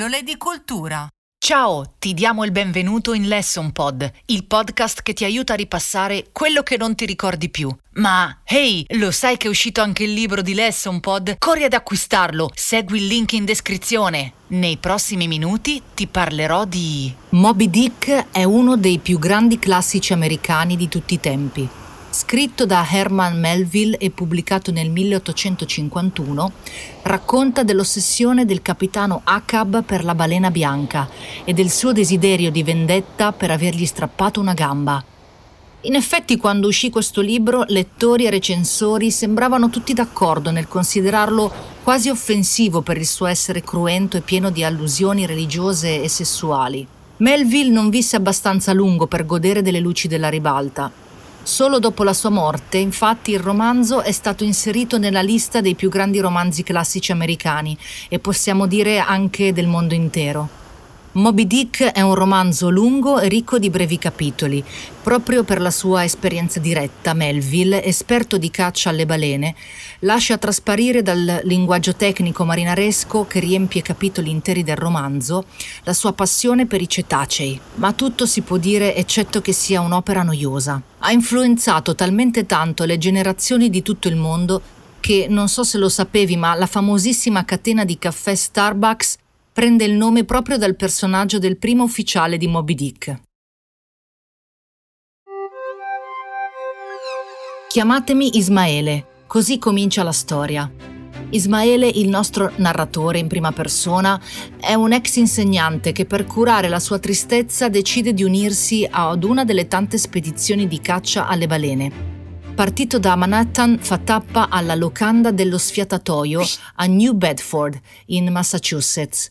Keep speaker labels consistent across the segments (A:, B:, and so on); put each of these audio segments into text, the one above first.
A: Pillole di cultura.
B: Ciao, ti diamo il benvenuto in Lesson Pod, il podcast che ti aiuta a ripassare quello che non ti ricordi più. Ma, hey, lo sai che è uscito anche il libro di Lesson Pod? Corri ad acquistarlo, segui il link in descrizione. Nei prossimi minuti ti parlerò di...
C: Moby Dick è uno dei più grandi classici americani di tutti i tempi. Scritto da Herman Melville e pubblicato nel 1851, racconta dell'ossessione del capitano Acab per la balena bianca e del suo desiderio di vendetta per avergli strappato una gamba. In effetti, quando uscì questo libro, lettori e recensori sembravano tutti d'accordo nel considerarlo quasi offensivo per il suo essere cruento e pieno di allusioni religiose e sessuali. Melville non visse abbastanza lungo per godere delle luci della ribalta Solo dopo la sua morte, infatti, il romanzo è stato inserito nella lista dei più grandi romanzi classici americani e possiamo dire anche del mondo intero. Moby Dick è un romanzo lungo e ricco di brevi capitoli. Proprio per la sua esperienza diretta, Melville, esperto di caccia alle balene, lascia trasparire dal linguaggio tecnico marinaresco che riempie capitoli interi del romanzo la sua passione per i cetacei. Ma tutto si può dire eccetto che sia un'opera noiosa. Ha influenzato talmente tanto le generazioni di tutto il mondo che, non so se lo sapevi, ma la famosissima catena di caffè Starbucks prende il nome proprio dal personaggio del primo ufficiale di Moby Dick. Chiamatemi Ismaele, così comincia la storia. Ismaele, il nostro narratore in prima persona, è un ex insegnante che per curare la sua tristezza decide di unirsi ad una delle tante spedizioni di caccia alle balene. Partito da Manhattan fa tappa alla locanda dello sfiatatoio a New Bedford, in Massachusetts,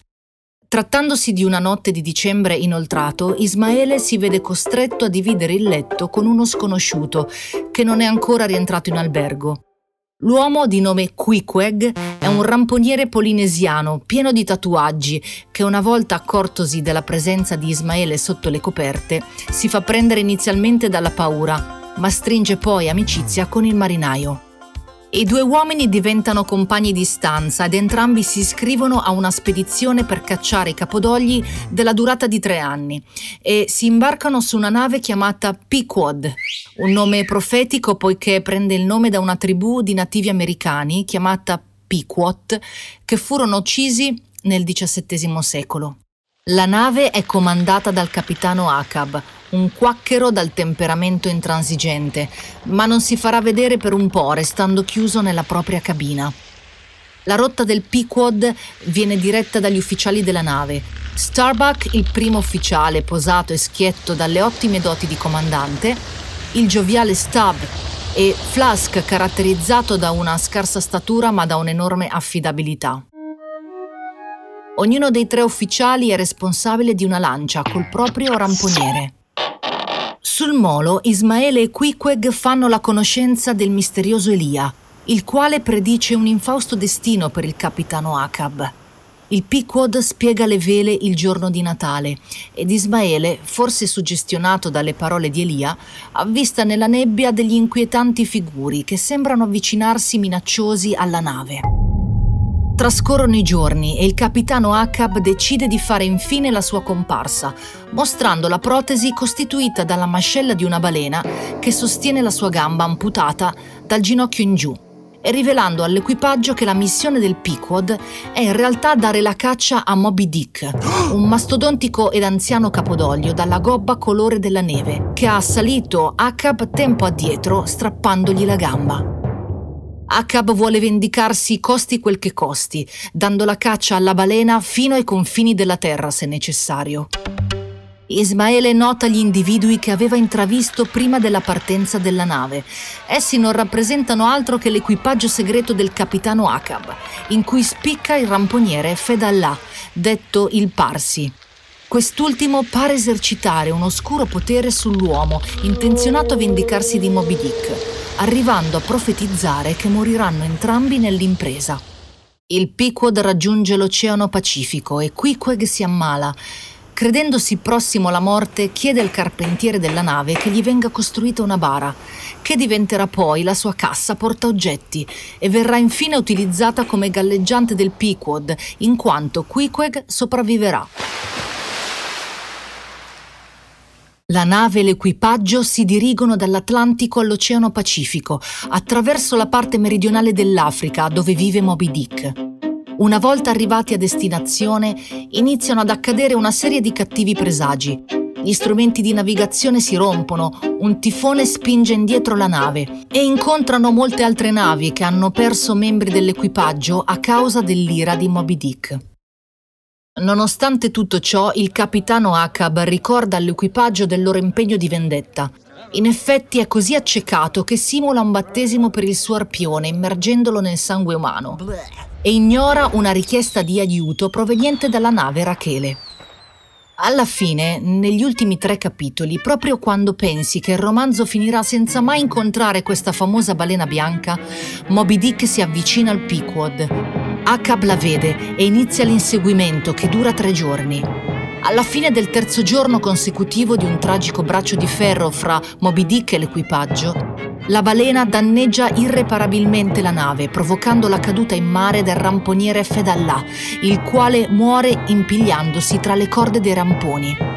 C: Trattandosi di una notte di dicembre inoltrato, Ismaele si vede costretto a dividere il letto con uno sconosciuto che non è ancora rientrato in albergo. L'uomo di nome Quiqueg è un ramponiere polinesiano pieno di tatuaggi che una volta accortosi della presenza di Ismaele sotto le coperte si fa prendere inizialmente dalla paura, ma stringe poi amicizia con il marinaio. I due uomini diventano compagni di stanza ed entrambi si iscrivono a una spedizione per cacciare i capodogli della durata di tre anni e si imbarcano su una nave chiamata Pequod, un nome profetico poiché prende il nome da una tribù di nativi americani chiamata Pequot che furono uccisi nel XVII secolo. La nave è comandata dal capitano Acab, un quacchero dal temperamento intransigente, ma non si farà vedere per un po', restando chiuso nella propria cabina. La rotta del Pequod viene diretta dagli ufficiali della nave. Starbuck, il primo ufficiale posato e schietto dalle ottime doti di comandante, il gioviale Stubb e Flask caratterizzato da una scarsa statura ma da un'enorme affidabilità. Ognuno dei tre ufficiali è responsabile di una lancia col proprio ramponiere. Sul molo, Ismaele e Quiqueg fanno la conoscenza del misterioso Elia, il quale predice un infausto destino per il capitano Acab. Il Pequod spiega le vele il giorno di Natale ed Ismaele, forse suggestionato dalle parole di Elia, avvista nella nebbia degli inquietanti figuri che sembrano avvicinarsi minacciosi alla nave. Trascorrono i giorni e il capitano Acab decide di fare infine la sua comparsa, mostrando la protesi costituita dalla mascella di una balena che sostiene la sua gamba amputata dal ginocchio in giù e rivelando all'equipaggio che la missione del Pequod è in realtà dare la caccia a Moby Dick, un mastodontico ed anziano capodoglio dalla gobba colore della neve, che ha assalito Acab tempo addietro strappandogli la gamba. Acab vuole vendicarsi costi quel che costi, dando la caccia alla balena fino ai confini della terra se necessario. Ismaele nota gli individui che aveva intravisto prima della partenza della nave. Essi non rappresentano altro che l'equipaggio segreto del capitano Acab, in cui spicca il ramponiere Fedallah, detto il Parsi. Quest'ultimo pare esercitare un oscuro potere sull'uomo, intenzionato a vendicarsi di Moby Dick arrivando a profetizzare che moriranno entrambi nell'impresa. Il Pequod raggiunge l'Oceano Pacifico e Quiqueg si ammala. Credendosi prossimo alla morte, chiede al carpentiere della nave che gli venga costruita una bara, che diventerà poi la sua cassa portaoggetti e verrà infine utilizzata come galleggiante del Pequod, in quanto Queequeg sopravviverà. La nave e l'equipaggio si dirigono dall'Atlantico all'Oceano Pacifico, attraverso la parte meridionale dell'Africa, dove vive Moby Dick. Una volta arrivati a destinazione, iniziano ad accadere una serie di cattivi presagi. Gli strumenti di navigazione si rompono, un tifone spinge indietro la nave e incontrano molte altre navi che hanno perso membri dell'equipaggio a causa dell'ira di Moby Dick. Nonostante tutto ciò, il capitano Akab ricorda all'equipaggio del loro impegno di vendetta. In effetti è così accecato che simula un battesimo per il suo arpione, immergendolo nel sangue umano e ignora una richiesta di aiuto proveniente dalla nave Rachele. Alla fine, negli ultimi tre capitoli, proprio quando pensi che il romanzo finirà senza mai incontrare questa famosa balena bianca, Moby Dick si avvicina al Pequod. Akab la vede e inizia l'inseguimento che dura tre giorni. Alla fine del terzo giorno consecutivo di un tragico braccio di ferro fra Moby Dick e l'equipaggio, la balena danneggia irreparabilmente la nave, provocando la caduta in mare del ramponiere Fedallah, il quale muore impigliandosi tra le corde dei ramponi.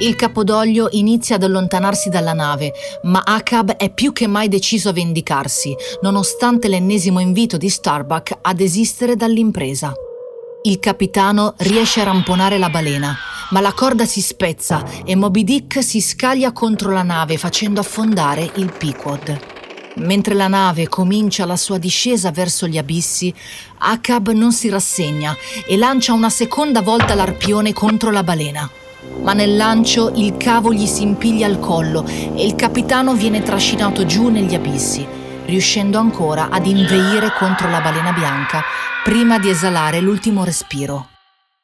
C: Il capodoglio inizia ad allontanarsi dalla nave, ma Akab è più che mai deciso a vendicarsi, nonostante l'ennesimo invito di Starbuck a desistere dall'impresa. Il capitano riesce a ramponare la balena, ma la corda si spezza e Moby Dick si scaglia contro la nave facendo affondare il Pequod. Mentre la nave comincia la sua discesa verso gli abissi, Akab non si rassegna e lancia una seconda volta l'arpione contro la balena. Ma nel lancio il cavo gli si impiglia al collo e il capitano viene trascinato giù negli abissi, riuscendo ancora ad inveire contro la balena bianca prima di esalare l'ultimo respiro.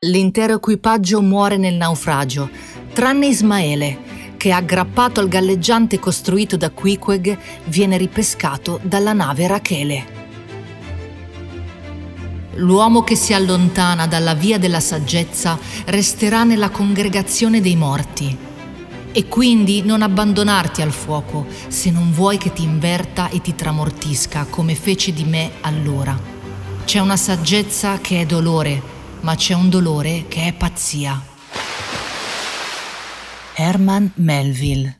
C: L'intero equipaggio muore nel naufragio, tranne Ismaele, che aggrappato al galleggiante costruito da Queequeg viene ripescato dalla nave Rachele. L'uomo che si allontana dalla via della saggezza resterà nella congregazione dei morti. E quindi non abbandonarti al fuoco se non vuoi che ti inverta e ti tramortisca come fece di me allora. C'è una saggezza che è dolore, ma c'è un dolore che è pazzia. Herman Melville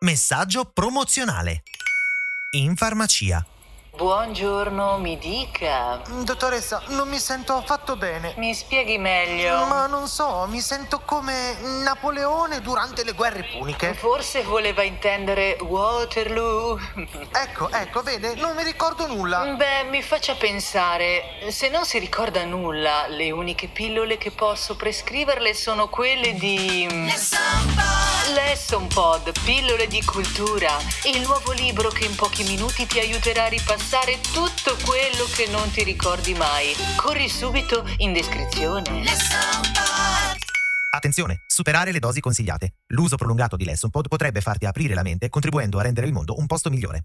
A: Messaggio promozionale. In farmacia.
B: Buongiorno, mi dica.
D: Dottoressa, non mi sento affatto bene.
B: Mi spieghi meglio.
D: Ma non so, mi sento come Napoleone durante le guerre puniche.
B: Forse voleva intendere Waterloo.
D: Ecco, ecco, vede, non mi ricordo nulla.
B: Beh, mi faccia pensare. Se non si ricorda nulla, le uniche pillole che posso prescriverle sono quelle di. Lesson Pod, pillole di cultura. Il nuovo libro che in pochi minuti ti aiuterà a ripassare passare tutto quello che non ti ricordi mai. Corri subito in descrizione.
A: Attenzione, superare le dosi consigliate. L'uso prolungato di LessonPod potrebbe farti aprire la mente, contribuendo a rendere il mondo un posto migliore.